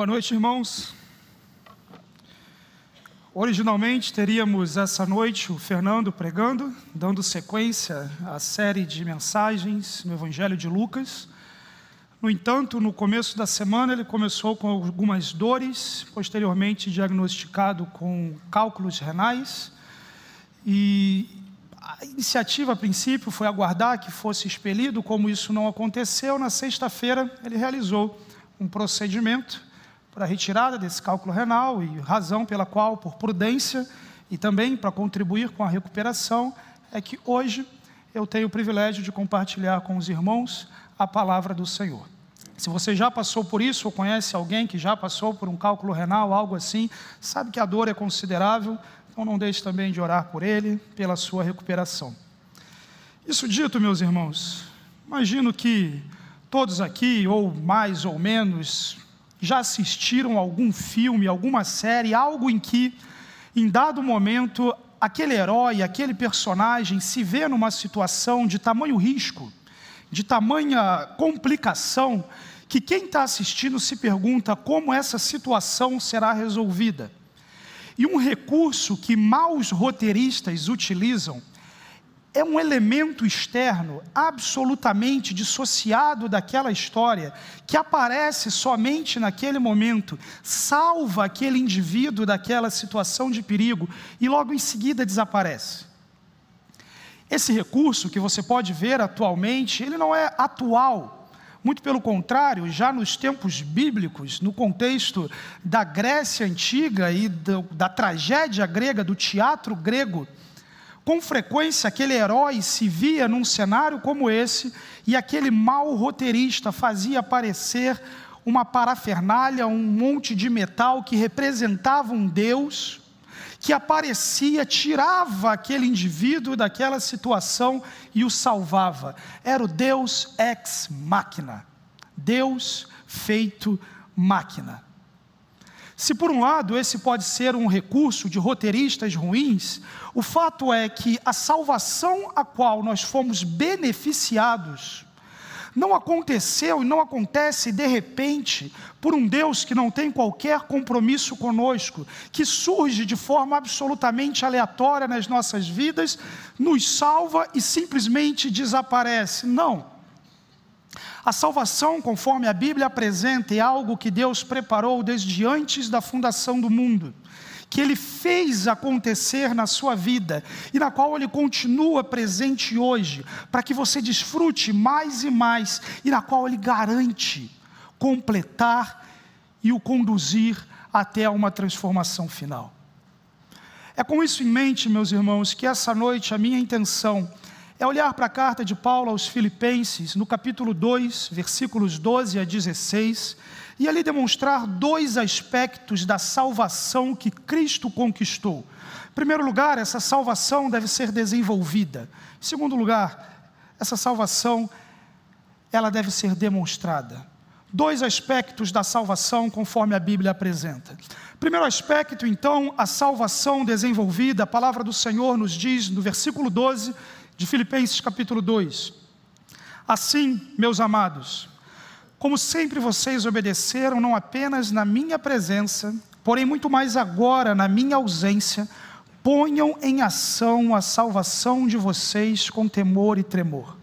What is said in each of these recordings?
Boa noite, irmãos. Originalmente teríamos essa noite o Fernando pregando, dando sequência à série de mensagens no Evangelho de Lucas. No entanto, no começo da semana ele começou com algumas dores, posteriormente diagnosticado com cálculos renais. E a iniciativa a princípio foi aguardar que fosse expelido, como isso não aconteceu, na sexta-feira ele realizou um procedimento para a retirada desse cálculo renal e razão pela qual, por prudência e também para contribuir com a recuperação, é que hoje eu tenho o privilégio de compartilhar com os irmãos a palavra do Senhor. Se você já passou por isso ou conhece alguém que já passou por um cálculo renal, algo assim, sabe que a dor é considerável, então não deixe também de orar por ele, pela sua recuperação. Isso dito, meus irmãos, imagino que todos aqui, ou mais ou menos, já assistiram algum filme, alguma série, algo em que, em dado momento, aquele herói, aquele personagem se vê numa situação de tamanho risco, de tamanha complicação, que quem está assistindo se pergunta como essa situação será resolvida. E um recurso que maus roteiristas utilizam é um elemento externo absolutamente dissociado daquela história, que aparece somente naquele momento, salva aquele indivíduo daquela situação de perigo e logo em seguida desaparece. Esse recurso que você pode ver atualmente, ele não é atual. Muito pelo contrário, já nos tempos bíblicos, no contexto da Grécia antiga e do, da tragédia grega, do teatro grego, com frequência, aquele herói se via num cenário como esse e aquele mau roteirista fazia aparecer uma parafernália, um monte de metal que representava um Deus, que aparecia, tirava aquele indivíduo daquela situação e o salvava. Era o Deus ex machina, Deus feito máquina. Se por um lado esse pode ser um recurso de roteiristas ruins, o fato é que a salvação a qual nós fomos beneficiados não aconteceu e não acontece de repente por um Deus que não tem qualquer compromisso conosco, que surge de forma absolutamente aleatória nas nossas vidas, nos salva e simplesmente desaparece. Não. A salvação, conforme a Bíblia apresenta, é algo que Deus preparou desde antes da fundação do mundo, que Ele fez acontecer na sua vida e na qual Ele continua presente hoje, para que você desfrute mais e mais, e na qual Ele garante completar e o conduzir até uma transformação final. É com isso em mente, meus irmãos, que essa noite a minha intenção é olhar para a carta de Paulo aos Filipenses, no capítulo 2, versículos 12 a 16, e ali demonstrar dois aspectos da salvação que Cristo conquistou. Em primeiro lugar, essa salvação deve ser desenvolvida. Em segundo lugar, essa salvação ela deve ser demonstrada. Dois aspectos da salvação conforme a Bíblia apresenta. Primeiro aspecto, então, a salvação desenvolvida, a palavra do Senhor nos diz no versículo 12 de Filipenses capítulo 2. Assim, meus amados, como sempre vocês obedeceram, não apenas na minha presença, porém muito mais agora na minha ausência, ponham em ação a salvação de vocês com temor e tremor.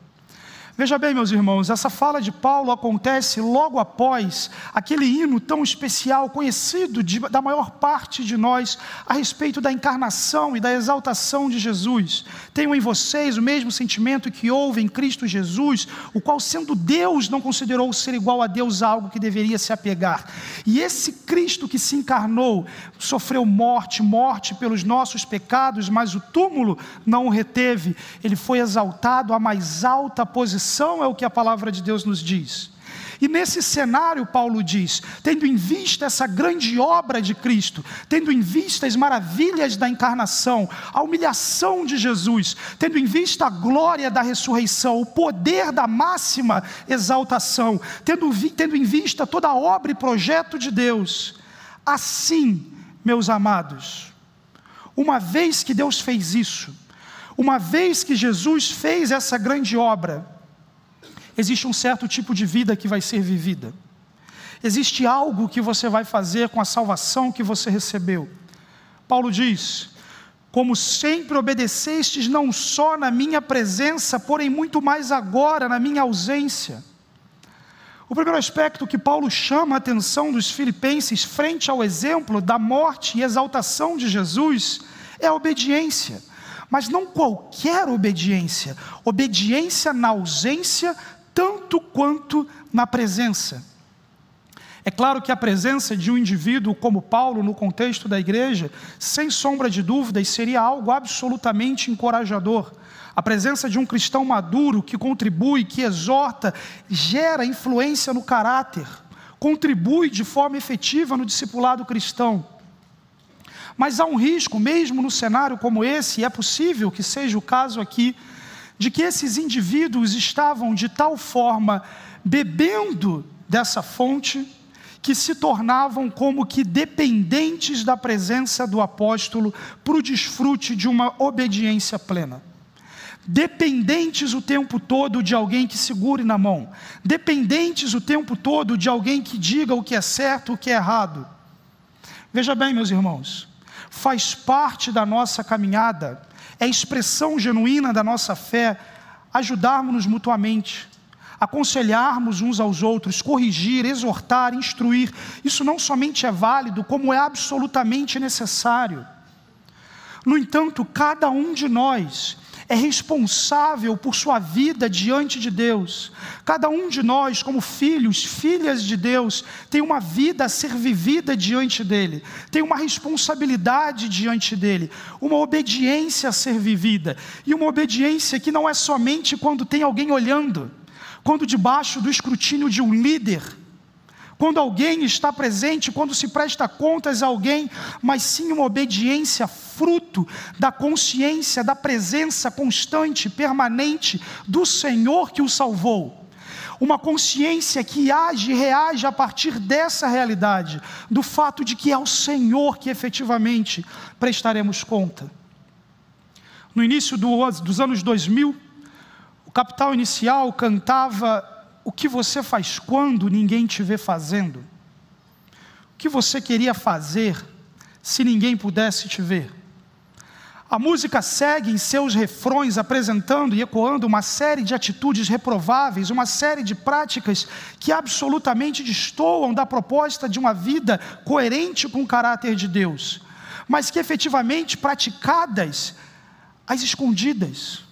Veja bem, meus irmãos, essa fala de Paulo acontece logo após aquele hino tão especial, conhecido de, da maior parte de nós, a respeito da encarnação e da exaltação de Jesus. Tenham em vocês o mesmo sentimento que houve em Cristo Jesus, o qual, sendo Deus, não considerou ser igual a Deus algo que deveria se apegar. E esse Cristo que se encarnou, sofreu morte, morte pelos nossos pecados, mas o túmulo não o reteve, ele foi exaltado à mais alta posição é o que a palavra de Deus nos diz. E nesse cenário, Paulo diz: tendo em vista essa grande obra de Cristo, tendo em vista as maravilhas da encarnação, a humilhação de Jesus, tendo em vista a glória da ressurreição, o poder da máxima exaltação, tendo, tendo em vista toda a obra e projeto de Deus, assim, meus amados, uma vez que Deus fez isso, uma vez que Jesus fez essa grande obra, existe um certo tipo de vida que vai ser vivida. existe algo que você vai fazer com a salvação que você recebeu. Paulo diz: Como sempre obedecestes, não só na minha presença, porém muito mais agora na minha ausência. O primeiro aspecto que Paulo chama a atenção dos filipenses frente ao exemplo da morte e exaltação de Jesus é a obediência. Mas não qualquer obediência, obediência na ausência, tanto quanto na presença. É claro que a presença de um indivíduo como Paulo no contexto da igreja, sem sombra de dúvidas, seria algo absolutamente encorajador. A presença de um cristão maduro que contribui, que exorta, gera influência no caráter, contribui de forma efetiva no discipulado cristão. Mas há um risco, mesmo no cenário como esse, e é possível que seja o caso aqui, de que esses indivíduos estavam de tal forma bebendo dessa fonte que se tornavam como que dependentes da presença do apóstolo para o desfrute de uma obediência plena dependentes o tempo todo de alguém que segure na mão, dependentes o tempo todo de alguém que diga o que é certo, o que é errado. Veja bem, meus irmãos, faz parte da nossa caminhada, é expressão genuína da nossa fé ajudarmos-nos mutuamente, aconselharmos uns aos outros, corrigir, exortar, instruir. Isso não somente é válido, como é absolutamente necessário. No entanto, cada um de nós é responsável por sua vida diante de Deus. Cada um de nós, como filhos, filhas de Deus, tem uma vida a ser vivida diante dele, tem uma responsabilidade diante dele, uma obediência a ser vivida, e uma obediência que não é somente quando tem alguém olhando, quando debaixo do escrutínio de um líder quando alguém está presente, quando se presta contas a alguém, mas sim uma obediência fruto da consciência, da presença constante, permanente do Senhor que o salvou. Uma consciência que age e reage a partir dessa realidade, do fato de que é o Senhor que efetivamente prestaremos conta. No início do, dos anos 2000, o capital inicial cantava o que você faz quando ninguém te vê fazendo? O que você queria fazer se ninguém pudesse te ver? A música segue em seus refrões apresentando e ecoando uma série de atitudes reprováveis, uma série de práticas que absolutamente destoam da proposta de uma vida coerente com o caráter de Deus, mas que efetivamente praticadas às escondidas,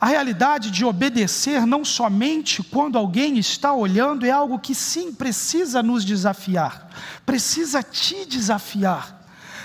a realidade de obedecer não somente quando alguém está olhando é algo que sim precisa nos desafiar, precisa te desafiar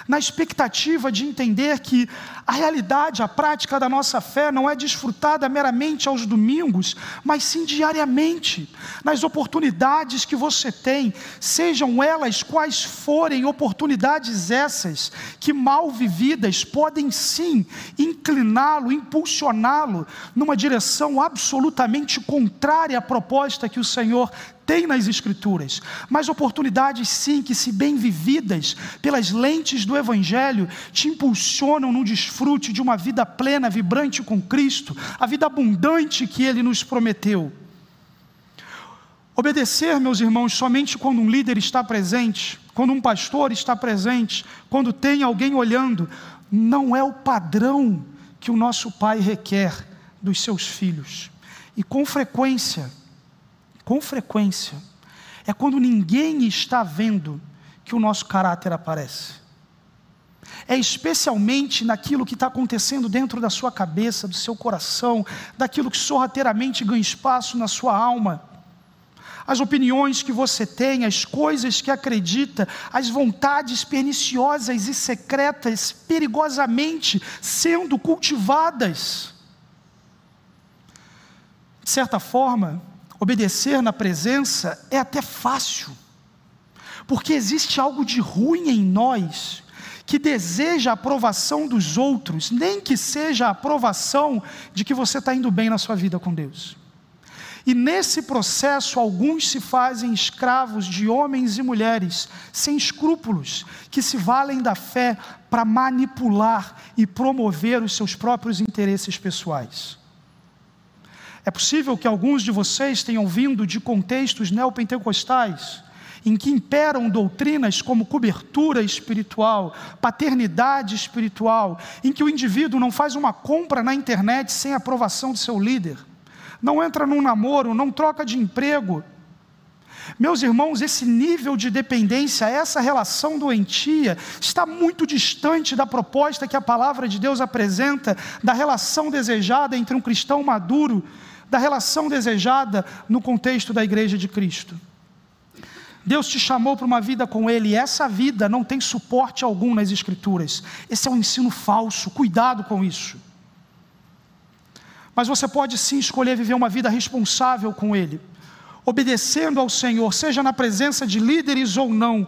na expectativa de entender que a realidade, a prática da nossa fé não é desfrutada meramente aos domingos, mas sim diariamente, nas oportunidades que você tem, sejam elas quais forem, oportunidades essas que mal vividas podem sim incliná-lo, impulsioná-lo numa direção absolutamente contrária à proposta que o Senhor tem nas Escrituras, mas oportunidades sim que, se bem vividas pelas lentes do Evangelho, te impulsionam no desfrute de uma vida plena, vibrante com Cristo, a vida abundante que Ele nos prometeu. Obedecer, meus irmãos, somente quando um líder está presente, quando um pastor está presente, quando tem alguém olhando, não é o padrão que o nosso Pai requer dos seus filhos. E com frequência, com frequência, é quando ninguém está vendo que o nosso caráter aparece. É especialmente naquilo que está acontecendo dentro da sua cabeça, do seu coração, daquilo que sorrateiramente ganha espaço na sua alma. As opiniões que você tem, as coisas que acredita, as vontades perniciosas e secretas, perigosamente sendo cultivadas. De certa forma, Obedecer na presença é até fácil, porque existe algo de ruim em nós que deseja a aprovação dos outros, nem que seja a aprovação de que você está indo bem na sua vida com Deus. E nesse processo, alguns se fazem escravos de homens e mulheres sem escrúpulos, que se valem da fé para manipular e promover os seus próprios interesses pessoais. É possível que alguns de vocês tenham vindo de contextos neopentecostais, em que imperam doutrinas como cobertura espiritual, paternidade espiritual, em que o indivíduo não faz uma compra na internet sem aprovação do seu líder, não entra num namoro, não troca de emprego, meus irmãos, esse nível de dependência, essa relação doentia, está muito distante da proposta que a palavra de Deus apresenta, da relação desejada entre um cristão maduro, da relação desejada no contexto da igreja de Cristo. Deus te chamou para uma vida com Ele, e essa vida não tem suporte algum nas Escrituras. Esse é um ensino falso, cuidado com isso. Mas você pode sim escolher viver uma vida responsável com Ele obedecendo ao Senhor, seja na presença de líderes ou não,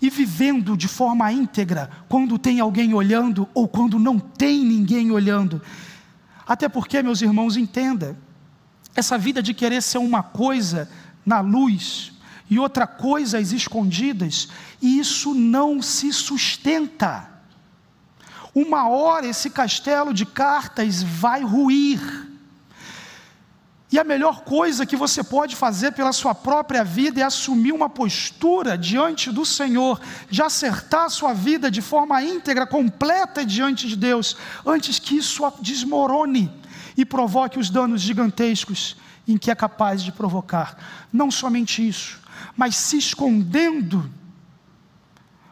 e vivendo de forma íntegra, quando tem alguém olhando ou quando não tem ninguém olhando. Até porque, meus irmãos, entenda, essa vida de querer ser uma coisa na luz e outra coisa às escondidas, isso não se sustenta. Uma hora esse castelo de cartas vai ruir. E a melhor coisa que você pode fazer pela sua própria vida é assumir uma postura diante do Senhor, de acertar a sua vida de forma íntegra, completa diante de Deus, antes que isso desmorone e provoque os danos gigantescos em que é capaz de provocar. Não somente isso, mas se escondendo,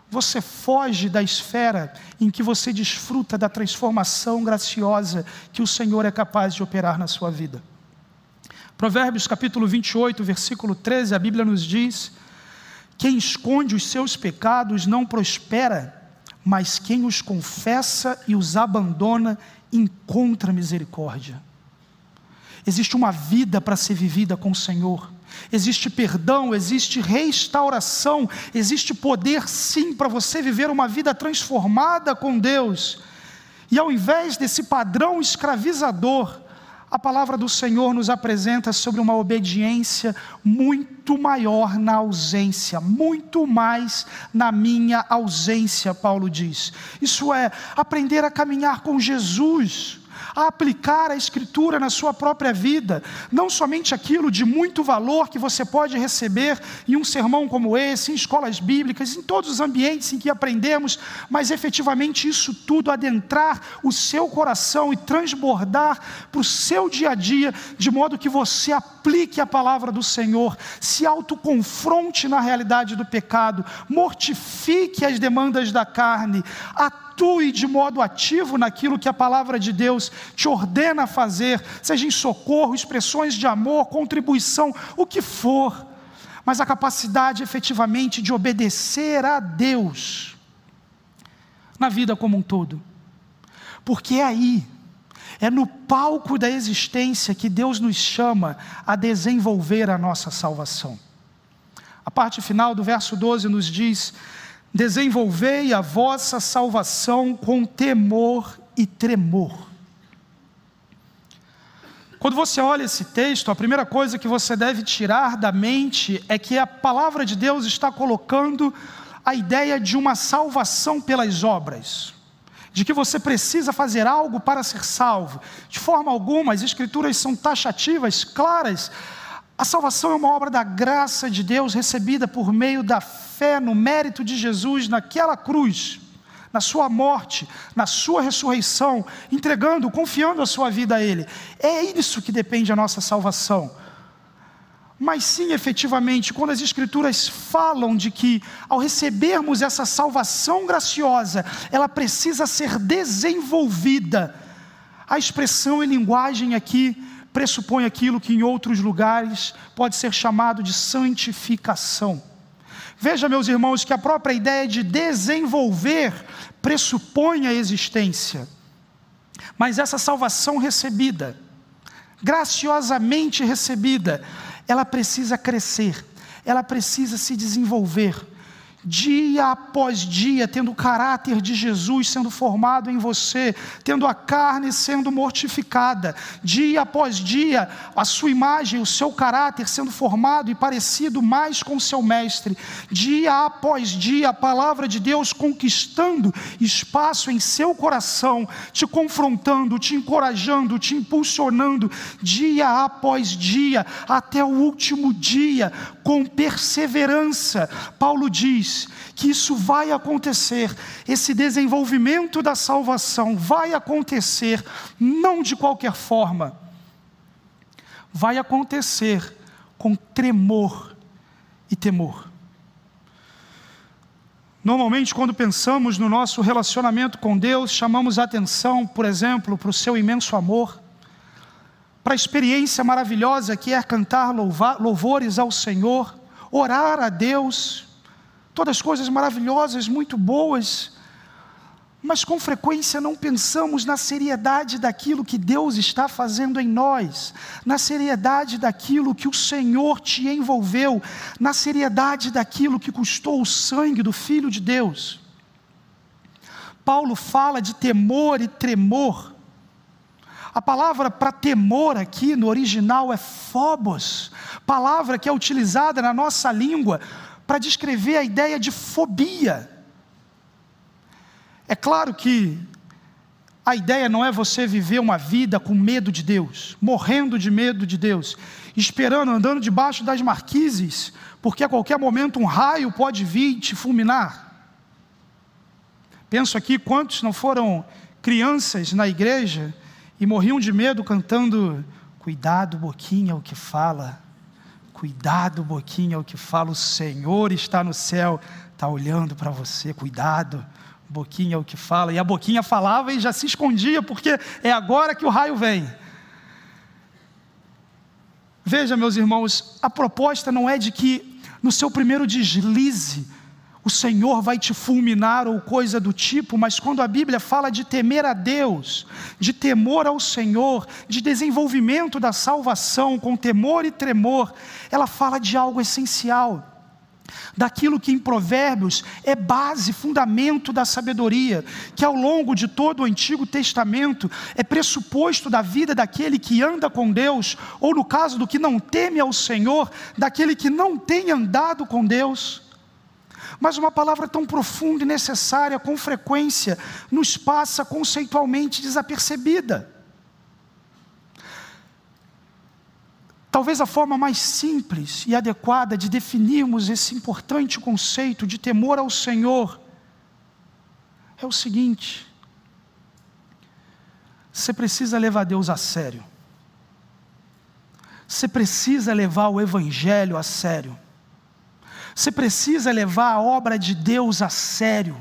você foge da esfera em que você desfruta da transformação graciosa que o Senhor é capaz de operar na sua vida. Provérbios capítulo 28, versículo 13, a Bíblia nos diz: Quem esconde os seus pecados não prospera, mas quem os confessa e os abandona encontra misericórdia. Existe uma vida para ser vivida com o Senhor. Existe perdão, existe restauração, existe poder sim para você viver uma vida transformada com Deus. E ao invés desse padrão escravizador, a palavra do Senhor nos apresenta sobre uma obediência muito maior na ausência, muito mais na minha ausência, Paulo diz. Isso é, aprender a caminhar com Jesus a aplicar a Escritura na sua própria vida, não somente aquilo de muito valor que você pode receber em um sermão como esse, em escolas bíblicas, em todos os ambientes em que aprendemos, mas efetivamente isso tudo adentrar o seu coração e transbordar para o seu dia a dia, de modo que você aplique a palavra do Senhor, se autoconfronte na realidade do pecado, mortifique as demandas da carne, atue de modo ativo naquilo que a palavra de Deus te ordena fazer, seja em socorro, expressões de amor, contribuição, o que for, mas a capacidade efetivamente de obedecer a Deus na vida como um todo, porque é aí, é no palco da existência que Deus nos chama a desenvolver a nossa salvação. A parte final do verso 12 nos diz: desenvolvei a vossa salvação com temor e tremor. Quando você olha esse texto, a primeira coisa que você deve tirar da mente é que a palavra de Deus está colocando a ideia de uma salvação pelas obras, de que você precisa fazer algo para ser salvo. De forma alguma, as Escrituras são taxativas, claras, a salvação é uma obra da graça de Deus recebida por meio da fé no mérito de Jesus naquela cruz, na sua morte, na sua ressurreição, entregando, confiando a sua vida a Ele. É isso que depende a nossa salvação. Mas sim, efetivamente, quando as Escrituras falam de que, ao recebermos essa salvação graciosa, ela precisa ser desenvolvida, a expressão e linguagem aqui pressupõe aquilo que em outros lugares pode ser chamado de santificação. Veja, meus irmãos, que a própria ideia de desenvolver pressupõe a existência, mas essa salvação recebida, graciosamente recebida, ela precisa crescer, ela precisa se desenvolver, dia após dia, tendo o caráter de Jesus sendo formado em você, tendo a carne sendo mortificada, dia após dia, a sua imagem, o seu caráter sendo formado e parecido mais com o seu mestre, dia após dia, a palavra de Deus conquistando espaço em seu coração, te confrontando, te encorajando, te impulsionando, dia após dia, até o último dia, com perseverança. Paulo diz, que isso vai acontecer, esse desenvolvimento da salvação vai acontecer, não de qualquer forma, vai acontecer com tremor e temor. Normalmente, quando pensamos no nosso relacionamento com Deus, chamamos atenção, por exemplo, para o seu imenso amor, para a experiência maravilhosa que é cantar louvores ao Senhor, orar a Deus, todas coisas maravilhosas, muito boas, mas com frequência não pensamos na seriedade daquilo que Deus está fazendo em nós, na seriedade daquilo que o Senhor te envolveu, na seriedade daquilo que custou o sangue do Filho de Deus. Paulo fala de temor e tremor. A palavra para temor aqui no original é phobos, palavra que é utilizada na nossa língua para descrever a ideia de fobia. É claro que a ideia não é você viver uma vida com medo de Deus, morrendo de medo de Deus, esperando, andando debaixo das marquises, porque a qualquer momento um raio pode vir e te fulminar. Penso aqui quantos não foram crianças na igreja e morriam de medo cantando: Cuidado, boquinha, o que fala. Cuidado, boquinha, o que fala, o Senhor está no céu, está olhando para você, cuidado, boquinha, o que fala. E a boquinha falava e já se escondia, porque é agora que o raio vem. Veja, meus irmãos, a proposta não é de que no seu primeiro deslize, o Senhor vai te fulminar ou coisa do tipo, mas quando a Bíblia fala de temer a Deus, de temor ao Senhor, de desenvolvimento da salvação com temor e tremor, ela fala de algo essencial, daquilo que em Provérbios é base, fundamento da sabedoria, que ao longo de todo o Antigo Testamento é pressuposto da vida daquele que anda com Deus, ou no caso do que não teme ao Senhor, daquele que não tem andado com Deus. Mas uma palavra tão profunda e necessária, com frequência, nos passa conceitualmente desapercebida. Talvez a forma mais simples e adequada de definirmos esse importante conceito de temor ao Senhor é o seguinte: você precisa levar Deus a sério, você precisa levar o Evangelho a sério. Você precisa levar a obra de Deus a sério.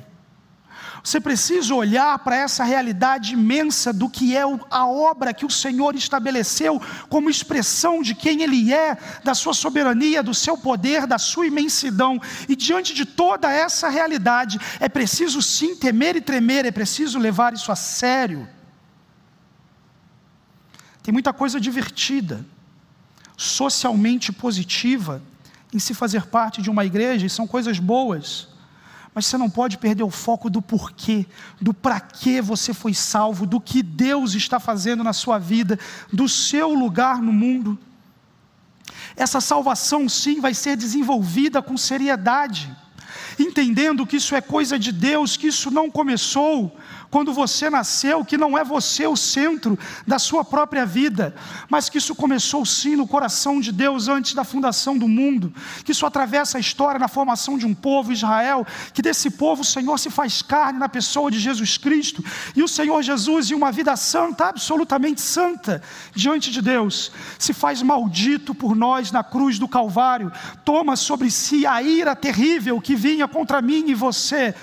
Você precisa olhar para essa realidade imensa do que é a obra que o Senhor estabeleceu como expressão de quem Ele é, da sua soberania, do seu poder, da sua imensidão. E diante de toda essa realidade, é preciso sim temer e tremer, é preciso levar isso a sério. Tem muita coisa divertida, socialmente positiva, em se fazer parte de uma igreja, e são coisas boas, mas você não pode perder o foco do porquê, do para que você foi salvo, do que Deus está fazendo na sua vida, do seu lugar no mundo. Essa salvação, sim, vai ser desenvolvida com seriedade, entendendo que isso é coisa de Deus, que isso não começou quando você nasceu, que não é você o centro da sua própria vida, mas que isso começou sim no coração de Deus antes da fundação do mundo, que isso atravessa a história na formação de um povo, Israel, que desse povo o Senhor se faz carne na pessoa de Jesus Cristo, e o Senhor Jesus, em uma vida santa, absolutamente santa, diante de Deus, se faz maldito por nós na cruz do Calvário, toma sobre si a ira terrível que vinha contra mim e você,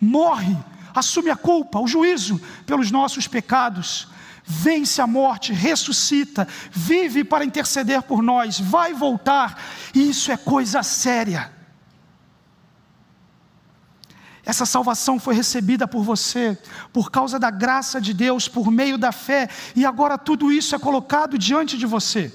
morre assume a culpa, o juízo pelos nossos pecados, vence a morte, ressuscita, vive para interceder por nós, vai voltar, isso é coisa séria. Essa salvação foi recebida por você, por causa da graça de Deus, por meio da fé, e agora tudo isso é colocado diante de você.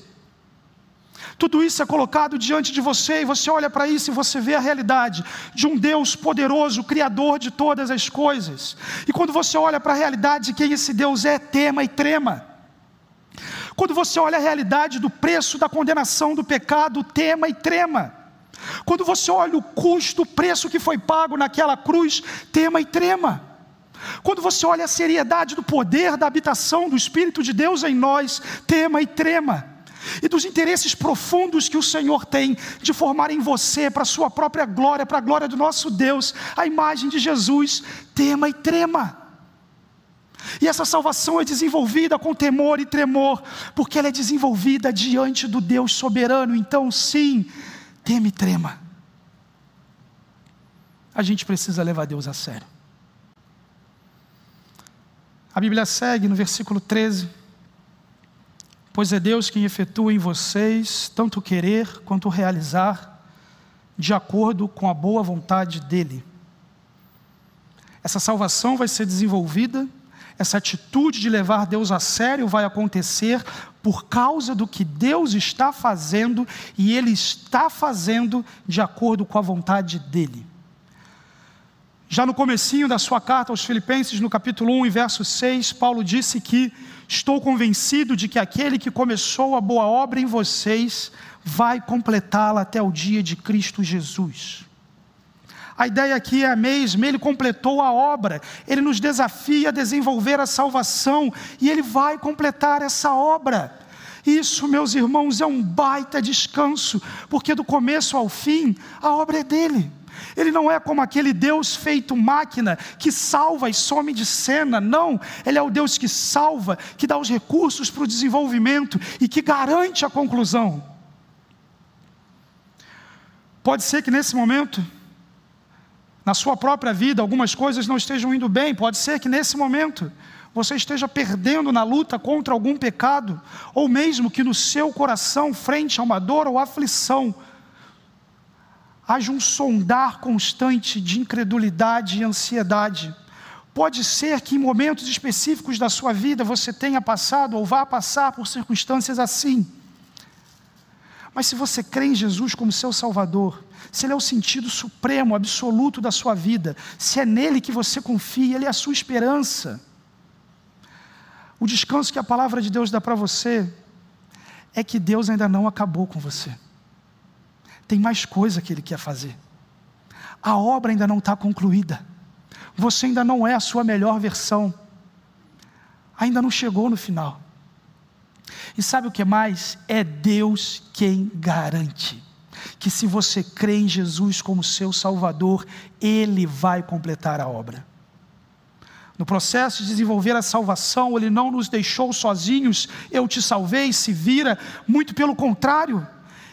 Tudo isso é colocado diante de você e você olha para isso e você vê a realidade de um Deus poderoso, Criador de todas as coisas. E quando você olha para a realidade de quem esse Deus é, tema e trema. Quando você olha a realidade do preço da condenação do pecado, tema e trema. Quando você olha o custo, o preço que foi pago naquela cruz, tema e trema. Quando você olha a seriedade do poder da habitação do Espírito de Deus em nós, tema e trema e dos interesses profundos que o Senhor tem de formar em você, para a sua própria glória, para a glória do nosso Deus, a imagem de Jesus, tema e trema. E essa salvação é desenvolvida com temor e tremor, porque ela é desenvolvida diante do Deus soberano. Então, sim, teme e trema. A gente precisa levar Deus a sério. A Bíblia segue no versículo 13 pois é Deus quem efetua em vocês tanto querer quanto realizar, de acordo com a boa vontade dEle. Essa salvação vai ser desenvolvida, essa atitude de levar Deus a sério vai acontecer por causa do que Deus está fazendo e Ele está fazendo de acordo com a vontade dEle. Já no comecinho da sua carta aos Filipenses, no capítulo 1, verso 6, Paulo disse que Estou convencido de que aquele que começou a boa obra em vocês vai completá-la até o dia de Cristo Jesus. A ideia aqui é a mesma, ele completou a obra, ele nos desafia a desenvolver a salvação e ele vai completar essa obra. Isso, meus irmãos, é um baita descanso, porque do começo ao fim a obra é dele. Ele não é como aquele Deus feito máquina que salva e some de cena, não. Ele é o Deus que salva, que dá os recursos para o desenvolvimento e que garante a conclusão. Pode ser que nesse momento, na sua própria vida, algumas coisas não estejam indo bem, pode ser que nesse momento você esteja perdendo na luta contra algum pecado, ou mesmo que no seu coração, frente a uma dor ou aflição, haja um sondar constante de incredulidade e ansiedade. Pode ser que em momentos específicos da sua vida você tenha passado ou vá passar por circunstâncias assim. Mas se você crê em Jesus como seu Salvador, se Ele é o sentido supremo, absoluto da sua vida, se é nele que você confia, Ele é a sua esperança. O descanso que a palavra de Deus dá para você é que Deus ainda não acabou com você tem mais coisa que Ele quer fazer. A obra ainda não está concluída. Você ainda não é a sua melhor versão. Ainda não chegou no final. E sabe o que mais? É Deus quem garante que se você crê em Jesus como seu Salvador, Ele vai completar a obra. No processo de desenvolver a salvação, Ele não nos deixou sozinhos, eu te salvei, se vira, muito pelo contrário.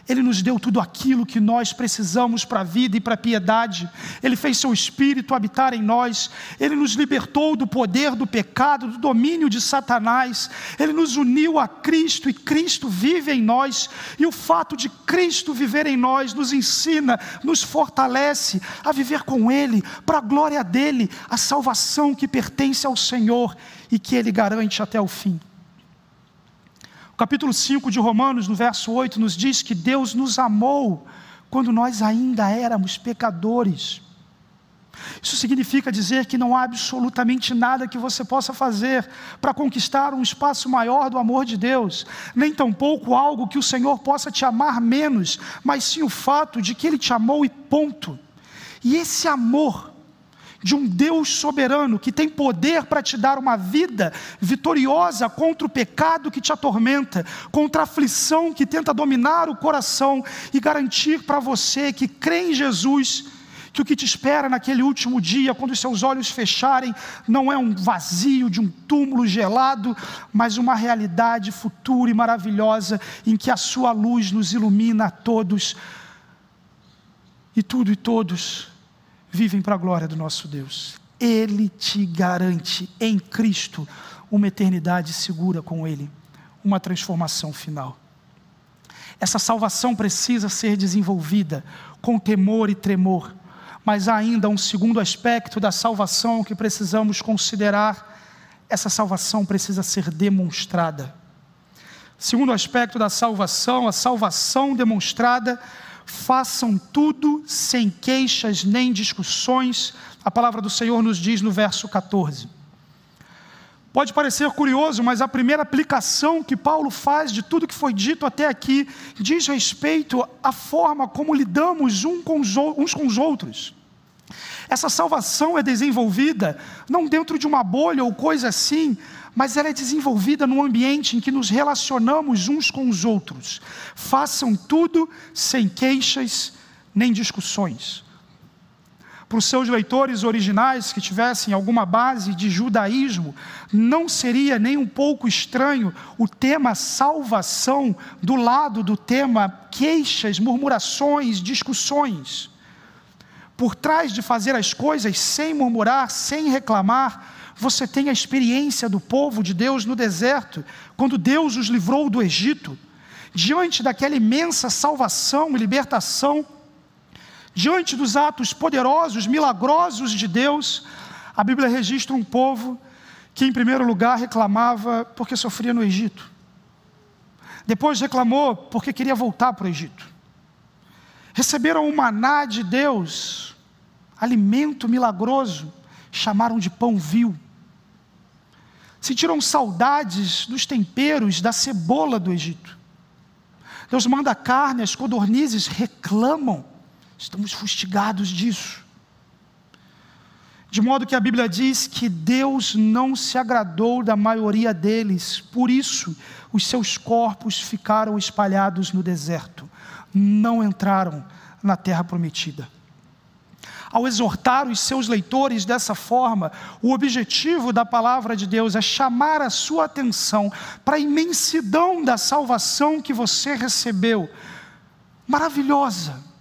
Ele nos deu tudo aquilo que nós precisamos para a vida e para a piedade. Ele fez seu espírito habitar em nós. Ele nos libertou do poder do pecado, do domínio de Satanás. Ele nos uniu a Cristo e Cristo vive em nós. E o fato de Cristo viver em nós nos ensina, nos fortalece a viver com Ele, para a glória dele, a salvação que pertence ao Senhor e que Ele garante até o fim. Capítulo 5 de Romanos, no verso 8, nos diz que Deus nos amou quando nós ainda éramos pecadores. Isso significa dizer que não há absolutamente nada que você possa fazer para conquistar um espaço maior do amor de Deus, nem tampouco algo que o Senhor possa te amar menos, mas sim o fato de que Ele te amou e ponto. E esse amor de um Deus soberano que tem poder para te dar uma vida vitoriosa contra o pecado que te atormenta, contra a aflição que tenta dominar o coração e garantir para você que crê em Jesus que o que te espera naquele último dia, quando os seus olhos fecharem, não é um vazio de um túmulo gelado, mas uma realidade futura e maravilhosa em que a sua luz nos ilumina a todos e tudo e todos vivem para a glória do nosso Deus. Ele te garante em Cristo uma eternidade segura com Ele, uma transformação final. Essa salvação precisa ser desenvolvida com temor e tremor, mas há ainda um segundo aspecto da salvação que precisamos considerar: essa salvação precisa ser demonstrada. Segundo aspecto da salvação, a salvação demonstrada, façam tudo sem queixas nem discussões, a palavra do Senhor nos diz no verso 14. Pode parecer curioso, mas a primeira aplicação que Paulo faz de tudo que foi dito até aqui diz respeito à forma como lidamos uns com os outros. Essa salvação é desenvolvida não dentro de uma bolha ou coisa assim, mas ela é desenvolvida num ambiente em que nos relacionamos uns com os outros. Façam tudo sem queixas nem discussões para os seus leitores originais que tivessem alguma base de judaísmo, não seria nem um pouco estranho o tema salvação do lado do tema queixas, murmurações, discussões. Por trás de fazer as coisas sem murmurar, sem reclamar, você tem a experiência do povo de Deus no deserto, quando Deus os livrou do Egito, diante daquela imensa salvação e libertação diante dos atos poderosos, milagrosos de Deus, a Bíblia registra um povo que, em primeiro lugar, reclamava porque sofria no Egito. Depois reclamou porque queria voltar para o Egito. Receberam o maná de Deus, alimento milagroso, chamaram de pão vil. Sentiram saudades dos temperos, da cebola do Egito. Deus manda carne, as codornizes reclamam Estamos fustigados disso. De modo que a Bíblia diz que Deus não se agradou da maioria deles, por isso os seus corpos ficaram espalhados no deserto, não entraram na terra prometida. Ao exortar os seus leitores dessa forma, o objetivo da palavra de Deus é chamar a sua atenção para a imensidão da salvação que você recebeu, maravilhosa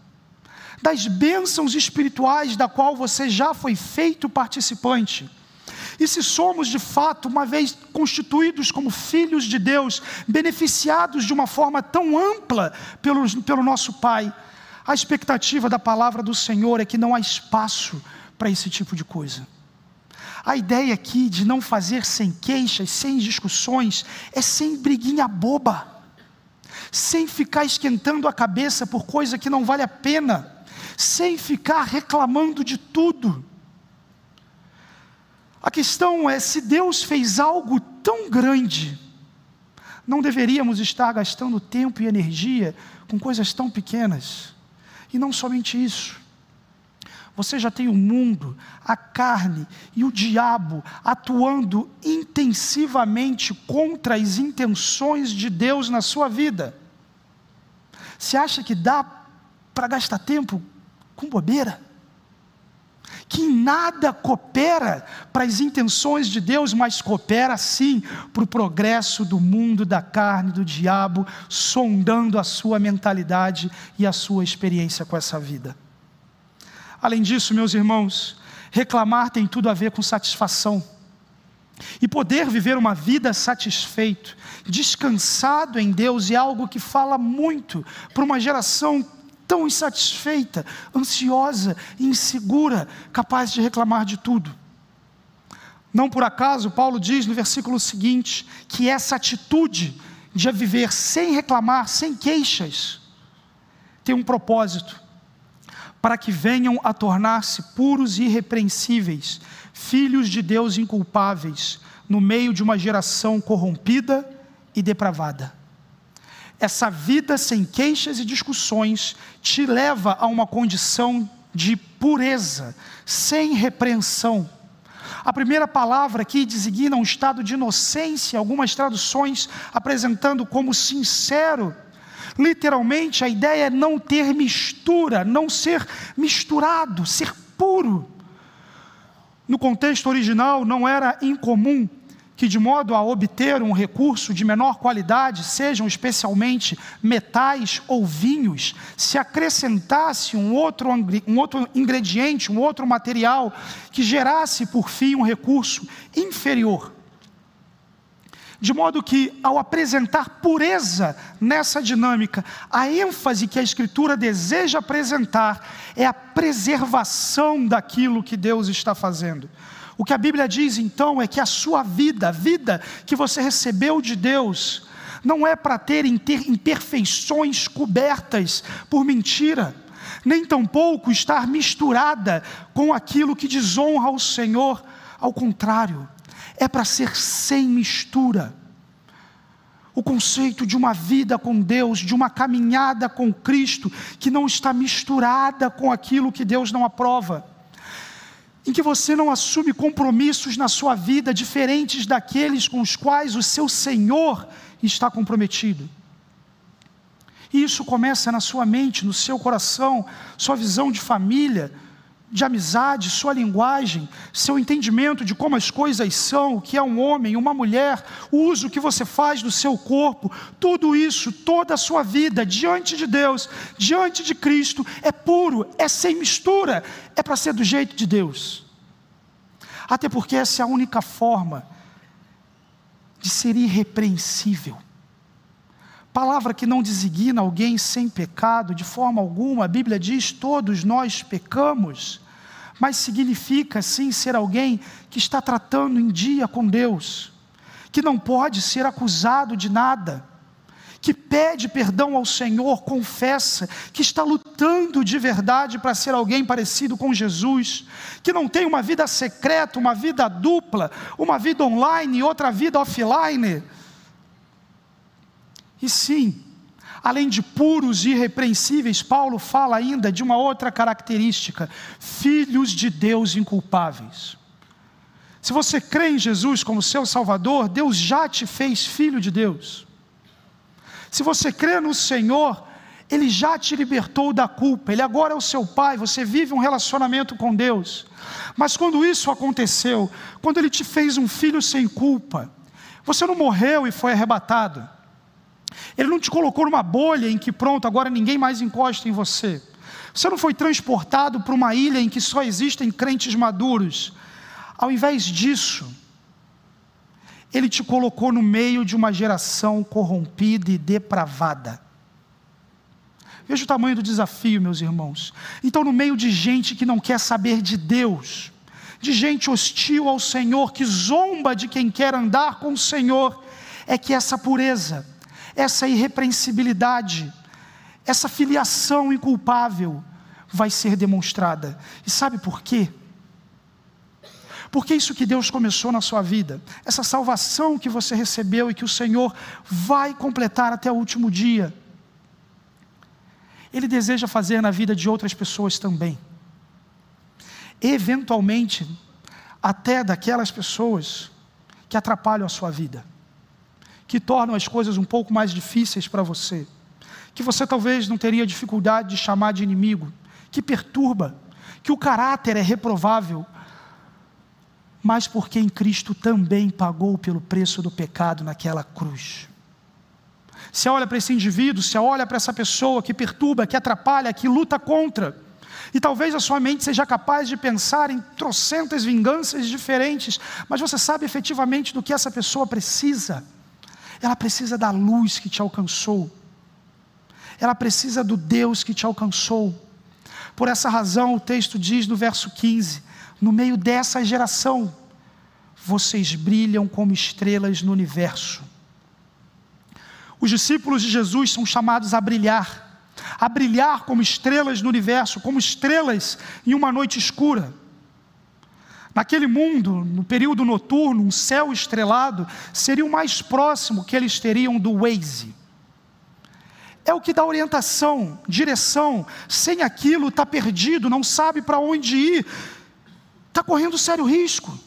das bênçãos espirituais da qual você já foi feito participante. E se somos de fato, uma vez constituídos como filhos de Deus, beneficiados de uma forma tão ampla pelo, pelo nosso Pai, a expectativa da palavra do Senhor é que não há espaço para esse tipo de coisa. A ideia aqui de não fazer sem queixas, sem discussões, é sem briguinha boba, sem ficar esquentando a cabeça por coisa que não vale a pena sem ficar reclamando de tudo. A questão é: se Deus fez algo tão grande, não deveríamos estar gastando tempo e energia com coisas tão pequenas. E não somente isso. Você já tem o mundo, a carne e o diabo atuando intensivamente contra as intenções de Deus na sua vida. Você acha que dá para gastar tempo com bobeira, que nada coopera para as intenções de Deus, mas coopera sim para o progresso do mundo, da carne, do diabo, sondando a sua mentalidade e a sua experiência com essa vida. Além disso, meus irmãos, reclamar tem tudo a ver com satisfação. E poder viver uma vida satisfeito, descansado em Deus, é algo que fala muito para uma geração tão insatisfeita, ansiosa, insegura, capaz de reclamar de tudo. Não por acaso, Paulo diz no versículo seguinte que essa atitude de viver sem reclamar, sem queixas, tem um propósito: para que venham a tornar-se puros e irrepreensíveis, filhos de Deus inculpáveis, no meio de uma geração corrompida e depravada essa vida sem queixas e discussões te leva a uma condição de pureza, sem repreensão. A primeira palavra aqui designa um estado de inocência, algumas traduções apresentando como sincero. Literalmente, a ideia é não ter mistura, não ser misturado, ser puro. No contexto original, não era incomum que, de modo a obter um recurso de menor qualidade, sejam especialmente metais ou vinhos, se acrescentasse um outro, um outro ingrediente, um outro material, que gerasse, por fim, um recurso inferior. De modo que, ao apresentar pureza nessa dinâmica, a ênfase que a Escritura deseja apresentar é a preservação daquilo que Deus está fazendo. O que a Bíblia diz então é que a sua vida, a vida que você recebeu de Deus, não é para ter imperfeições cobertas por mentira, nem tampouco estar misturada com aquilo que desonra o Senhor, ao contrário, é para ser sem mistura. O conceito de uma vida com Deus, de uma caminhada com Cristo, que não está misturada com aquilo que Deus não aprova em que você não assume compromissos na sua vida diferentes daqueles com os quais o seu Senhor está comprometido. E isso começa na sua mente, no seu coração, sua visão de família, de amizade, sua linguagem, seu entendimento de como as coisas são, o que é um homem, uma mulher, o uso que você faz do seu corpo, tudo isso, toda a sua vida diante de Deus, diante de Cristo, é puro, é sem mistura, é para ser do jeito de Deus. Até porque essa é a única forma de ser irrepreensível. Palavra que não designa alguém sem pecado de forma alguma, a Bíblia diz: todos nós pecamos, mas significa sim ser alguém que está tratando em dia com Deus, que não pode ser acusado de nada, que pede perdão ao Senhor, confessa, que está lutando de verdade para ser alguém parecido com Jesus, que não tem uma vida secreta, uma vida dupla, uma vida online e outra vida offline e sim, além de puros e irrepreensíveis, Paulo fala ainda de uma outra característica: filhos de Deus inculpáveis. Se você crê em Jesus como seu Salvador, Deus já te fez filho de Deus. Se você crê no Senhor, Ele já te libertou da culpa, Ele agora é o seu Pai, você vive um relacionamento com Deus. Mas quando isso aconteceu, quando Ele te fez um filho sem culpa, você não morreu e foi arrebatado. Ele não te colocou numa bolha em que pronto, agora ninguém mais encosta em você. Você não foi transportado para uma ilha em que só existem crentes maduros. Ao invés disso, ele te colocou no meio de uma geração corrompida e depravada. Veja o tamanho do desafio, meus irmãos. Então, no meio de gente que não quer saber de Deus, de gente hostil ao Senhor, que zomba de quem quer andar com o Senhor, é que essa pureza, essa irrepreensibilidade, essa filiação inculpável vai ser demonstrada. E sabe por quê? Porque isso que Deus começou na sua vida, essa salvação que você recebeu e que o Senhor vai completar até o último dia, Ele deseja fazer na vida de outras pessoas também. Eventualmente, até daquelas pessoas que atrapalham a sua vida que tornam as coisas um pouco mais difíceis para você, que você talvez não teria dificuldade de chamar de inimigo, que perturba, que o caráter é reprovável, mas porque em Cristo também pagou pelo preço do pecado naquela cruz. Você olha para esse indivíduo, você olha para essa pessoa que perturba, que atrapalha, que luta contra, e talvez a sua mente seja capaz de pensar em trocentas vinganças diferentes, mas você sabe efetivamente do que essa pessoa precisa ela precisa da luz que te alcançou, ela precisa do Deus que te alcançou. Por essa razão, o texto diz no verso 15: no meio dessa geração, vocês brilham como estrelas no universo. Os discípulos de Jesus são chamados a brilhar, a brilhar como estrelas no universo, como estrelas em uma noite escura. Naquele mundo, no período noturno, um céu estrelado seria o mais próximo que eles teriam do Waze. É o que dá orientação, direção. Sem aquilo, está perdido, não sabe para onde ir, está correndo sério risco.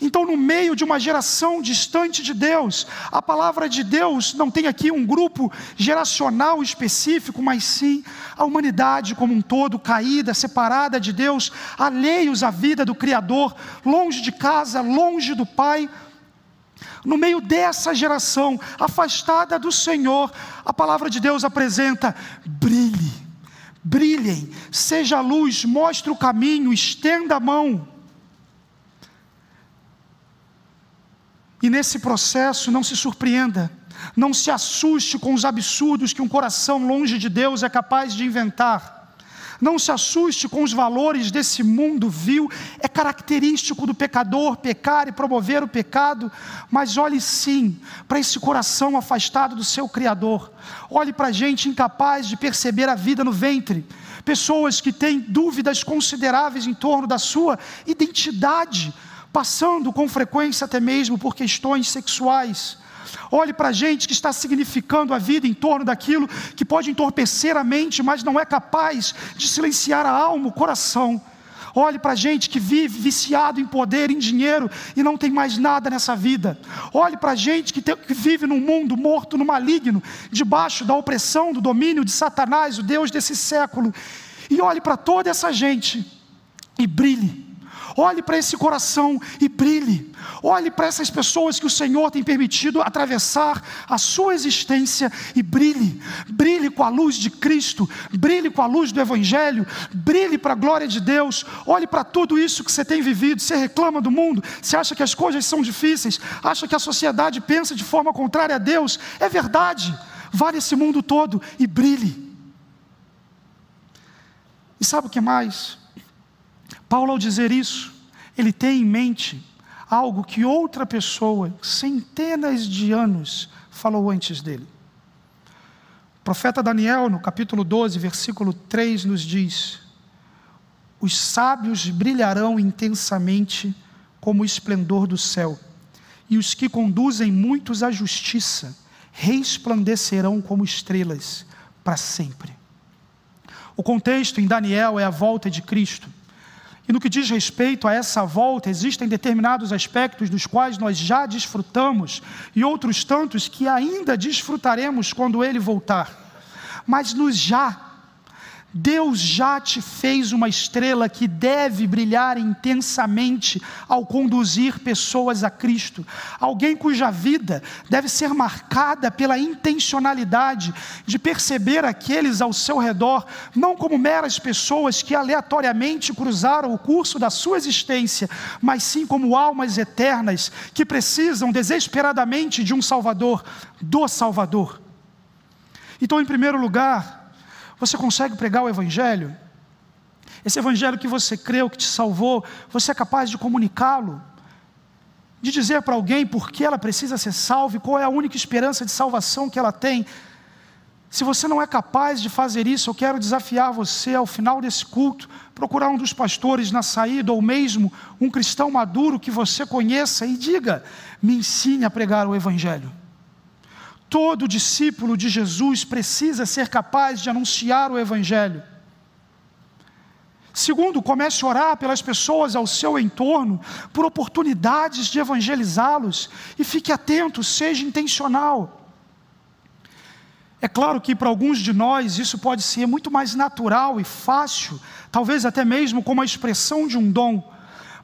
Então, no meio de uma geração distante de Deus, a palavra de Deus não tem aqui um grupo geracional específico, mas sim a humanidade como um todo, caída, separada de Deus, alheios à vida do Criador, longe de casa, longe do Pai. No meio dessa geração, afastada do Senhor, a palavra de Deus apresenta: brilhe, brilhem, seja luz, mostre o caminho, estenda a mão. E nesse processo, não se surpreenda, não se assuste com os absurdos que um coração longe de Deus é capaz de inventar. Não se assuste com os valores desse mundo vil, é característico do pecador pecar e promover o pecado, mas olhe sim para esse coração afastado do seu Criador. Olhe para gente incapaz de perceber a vida no ventre, pessoas que têm dúvidas consideráveis em torno da sua identidade, passando com frequência até mesmo por questões sexuais. Olhe para gente que está significando a vida em torno daquilo que pode entorpecer a mente, mas não é capaz de silenciar a alma, o coração. Olhe para gente que vive viciado em poder, em dinheiro e não tem mais nada nessa vida. Olhe para gente que, que, vive num mundo morto no maligno, debaixo da opressão, do domínio de Satanás, o Deus desse século. E olhe para toda essa gente e brilhe Olhe para esse coração e brilhe. Olhe para essas pessoas que o Senhor tem permitido atravessar a sua existência e brilhe. Brilhe com a luz de Cristo, brilhe com a luz do Evangelho, brilhe para a glória de Deus. Olhe para tudo isso que você tem vivido. Você reclama do mundo, você acha que as coisas são difíceis, acha que a sociedade pensa de forma contrária a Deus. É verdade. Vale esse mundo todo e brilhe. E sabe o que mais? Paulo, ao dizer isso, ele tem em mente algo que outra pessoa, centenas de anos, falou antes dele. O profeta Daniel, no capítulo 12, versículo 3, nos diz: Os sábios brilharão intensamente como o esplendor do céu, e os que conduzem muitos à justiça resplandecerão como estrelas para sempre. O contexto em Daniel é a volta de Cristo. E no que diz respeito a essa volta, existem determinados aspectos dos quais nós já desfrutamos e outros tantos que ainda desfrutaremos quando ele voltar. Mas nos já Deus já te fez uma estrela que deve brilhar intensamente ao conduzir pessoas a Cristo. Alguém cuja vida deve ser marcada pela intencionalidade de perceber aqueles ao seu redor, não como meras pessoas que aleatoriamente cruzaram o curso da sua existência, mas sim como almas eternas que precisam desesperadamente de um Salvador, do Salvador. Então, em primeiro lugar, você consegue pregar o Evangelho? Esse Evangelho que você creu, que te salvou, você é capaz de comunicá-lo? De dizer para alguém por que ela precisa ser salva e qual é a única esperança de salvação que ela tem? Se você não é capaz de fazer isso, eu quero desafiar você ao final desse culto, procurar um dos pastores na saída, ou mesmo um cristão maduro que você conheça e diga: me ensine a pregar o Evangelho. Todo discípulo de Jesus precisa ser capaz de anunciar o Evangelho. Segundo, comece a orar pelas pessoas ao seu entorno, por oportunidades de evangelizá-los, e fique atento, seja intencional. É claro que para alguns de nós isso pode ser muito mais natural e fácil, talvez até mesmo como a expressão de um dom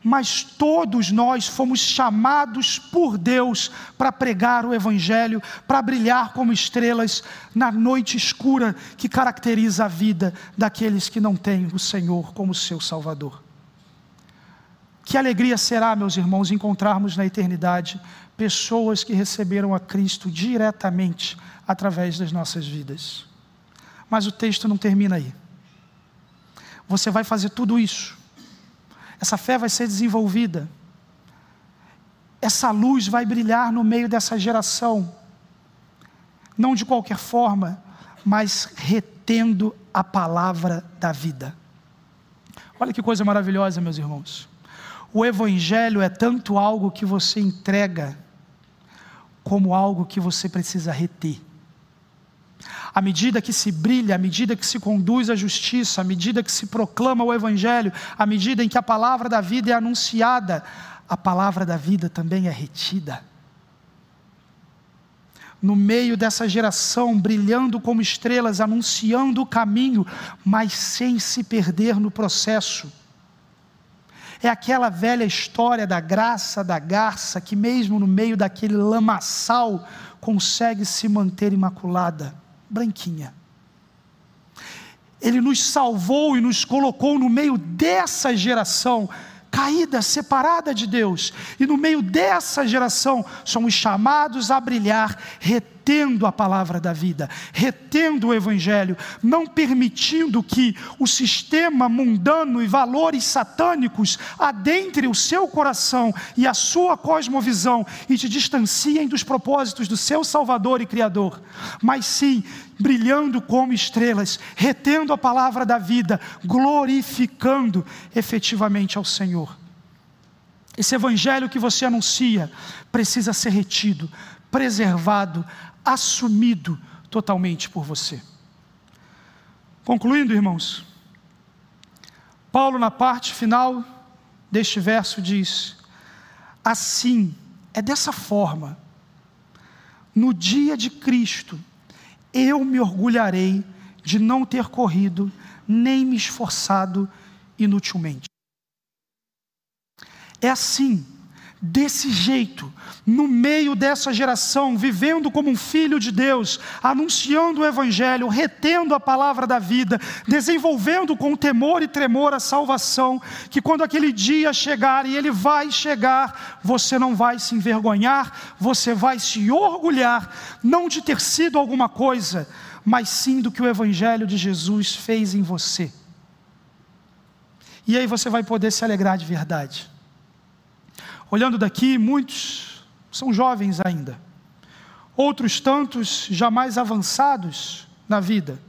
mas todos nós fomos chamados por Deus para pregar o Evangelho, para brilhar como estrelas na noite escura que caracteriza a vida daqueles que não têm o Senhor como seu Salvador. Que alegria será, meus irmãos, encontrarmos na eternidade pessoas que receberam a Cristo diretamente através das nossas vidas. Mas o texto não termina aí. Você vai fazer tudo isso essa fé vai ser desenvolvida. Essa luz vai brilhar no meio dessa geração. Não de qualquer forma, mas retendo a palavra da vida. Olha que coisa maravilhosa, meus irmãos. O Evangelho é tanto algo que você entrega, como algo que você precisa reter. À medida que se brilha, à medida que se conduz à justiça, à medida que se proclama o Evangelho, à medida em que a palavra da vida é anunciada, a palavra da vida também é retida. No meio dessa geração, brilhando como estrelas, anunciando o caminho, mas sem se perder no processo. É aquela velha história da graça da garça que, mesmo no meio daquele lamaçal, consegue se manter imaculada branquinha. Ele nos salvou e nos colocou no meio dessa geração caída, separada de Deus. E no meio dessa geração somos chamados a brilhar, retendo retendo a palavra da vida, retendo o Evangelho, não permitindo que o sistema mundano e valores satânicos adentre o seu coração e a sua cosmovisão e te distanciem dos propósitos do seu Salvador e Criador, mas sim brilhando como estrelas, retendo a palavra da vida, glorificando efetivamente ao Senhor. Esse evangelho que você anuncia precisa ser retido, preservado, assumido totalmente por você. Concluindo, irmãos, Paulo, na parte final deste verso, diz: Assim, é dessa forma, no dia de Cristo, eu me orgulharei de não ter corrido, nem me esforçado inutilmente. É assim, desse jeito, no meio dessa geração, vivendo como um filho de Deus, anunciando o Evangelho, retendo a palavra da vida, desenvolvendo com temor e tremor a salvação, que quando aquele dia chegar, e ele vai chegar, você não vai se envergonhar, você vai se orgulhar, não de ter sido alguma coisa, mas sim do que o Evangelho de Jesus fez em você. E aí você vai poder se alegrar de verdade. Olhando daqui, muitos são jovens ainda, outros tantos já mais avançados na vida.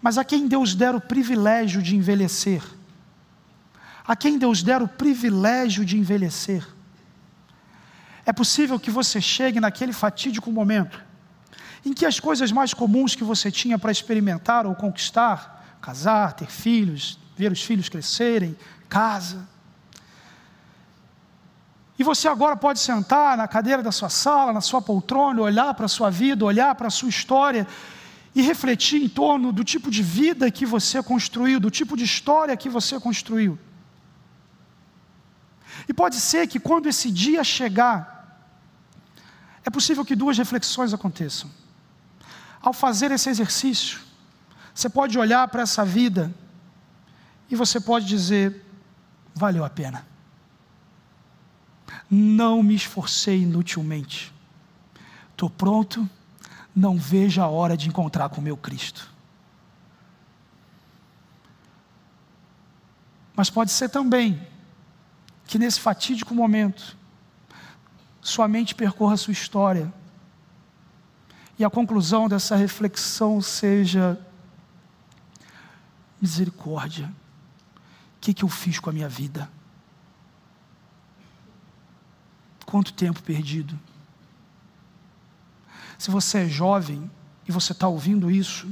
Mas a quem Deus der o privilégio de envelhecer, a quem Deus der o privilégio de envelhecer, é possível que você chegue naquele fatídico momento em que as coisas mais comuns que você tinha para experimentar ou conquistar, casar, ter filhos, ver os filhos crescerem, casa, e você agora pode sentar na cadeira da sua sala, na sua poltrona, olhar para a sua vida, olhar para a sua história e refletir em torno do tipo de vida que você construiu, do tipo de história que você construiu. E pode ser que quando esse dia chegar, é possível que duas reflexões aconteçam. Ao fazer esse exercício, você pode olhar para essa vida e você pode dizer: valeu a pena não me esforcei inutilmente. Estou pronto, não vejo a hora de encontrar com o meu Cristo. Mas pode ser também que nesse fatídico momento, sua mente percorra sua história e a conclusão dessa reflexão seja: misericórdia, o que, que eu fiz com a minha vida? Quanto tempo perdido. Se você é jovem e você está ouvindo isso,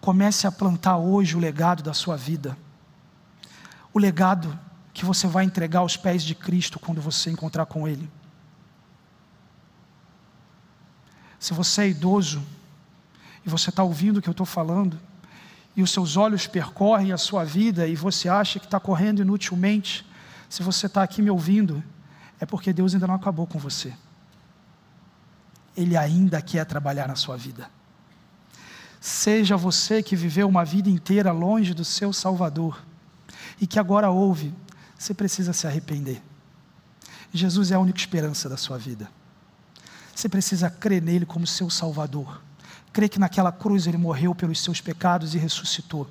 comece a plantar hoje o legado da sua vida. O legado que você vai entregar aos pés de Cristo quando você encontrar com Ele. Se você é idoso e você está ouvindo o que eu estou falando, e os seus olhos percorrem a sua vida e você acha que está correndo inutilmente, se você está aqui me ouvindo, é porque Deus ainda não acabou com você. Ele ainda quer trabalhar na sua vida. Seja você que viveu uma vida inteira longe do seu Salvador e que agora ouve, você precisa se arrepender. Jesus é a única esperança da sua vida. Você precisa crer nele como seu Salvador. Crer que naquela cruz ele morreu pelos seus pecados e ressuscitou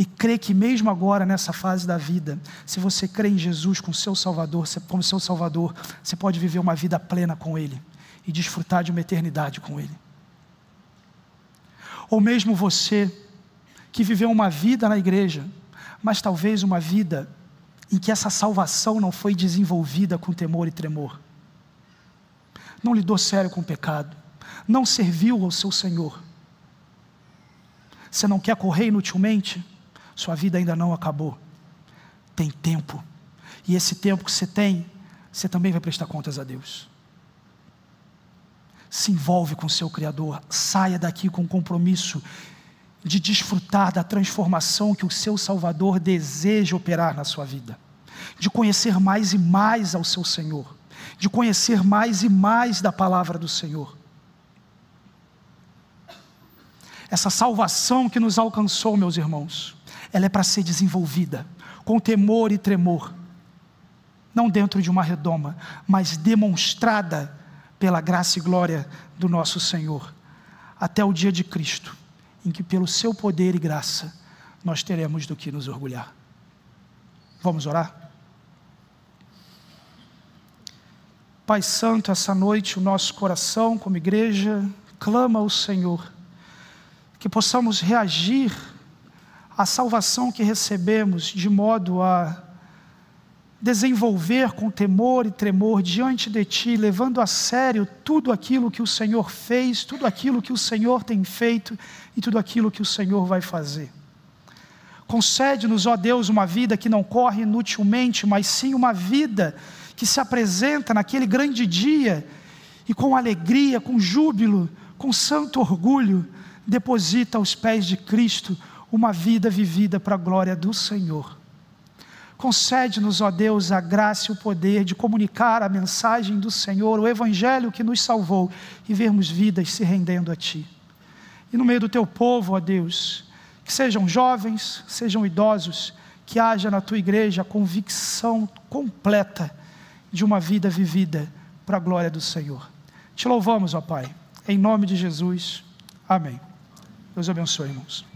e crê que mesmo agora nessa fase da vida, se você crê em Jesus como seu Salvador, como seu Salvador, você pode viver uma vida plena com Ele e desfrutar de uma eternidade com Ele. Ou mesmo você que viveu uma vida na igreja, mas talvez uma vida em que essa salvação não foi desenvolvida com temor e tremor. Não lidou sério com o pecado, não serviu ao seu Senhor. Você não quer correr inutilmente? Sua vida ainda não acabou. Tem tempo. E esse tempo que você tem, você também vai prestar contas a Deus. Se envolve com o seu Criador. Saia daqui com o compromisso de desfrutar da transformação que o seu Salvador deseja operar na sua vida. De conhecer mais e mais ao seu Senhor. De conhecer mais e mais da palavra do Senhor. Essa salvação que nos alcançou, meus irmãos, ela é para ser desenvolvida com temor e tremor, não dentro de uma redoma, mas demonstrada pela graça e glória do nosso Senhor, até o dia de Cristo, em que pelo seu poder e graça nós teremos do que nos orgulhar. Vamos orar? Pai Santo, essa noite o nosso coração, como igreja, clama ao Senhor, que possamos reagir à salvação que recebemos de modo a desenvolver com temor e tremor diante de Ti, levando a sério tudo aquilo que o Senhor fez, tudo aquilo que o Senhor tem feito e tudo aquilo que o Senhor vai fazer. Concede-nos, ó Deus, uma vida que não corre inutilmente, mas sim uma vida que se apresenta naquele grande dia e com alegria, com júbilo, com santo orgulho, deposita aos pés de Cristo uma vida vivida para a glória do Senhor. Concede-nos, ó Deus, a graça e o poder de comunicar a mensagem do Senhor, o Evangelho que nos salvou e vermos vidas se rendendo a Ti. E no meio do Teu povo, ó Deus, que sejam jovens, sejam idosos, que haja na tua igreja a convicção completa de uma vida vivida para a glória do Senhor. Te louvamos, ó Pai, em nome de Jesus. Amém. Deus abençoe, irmãos.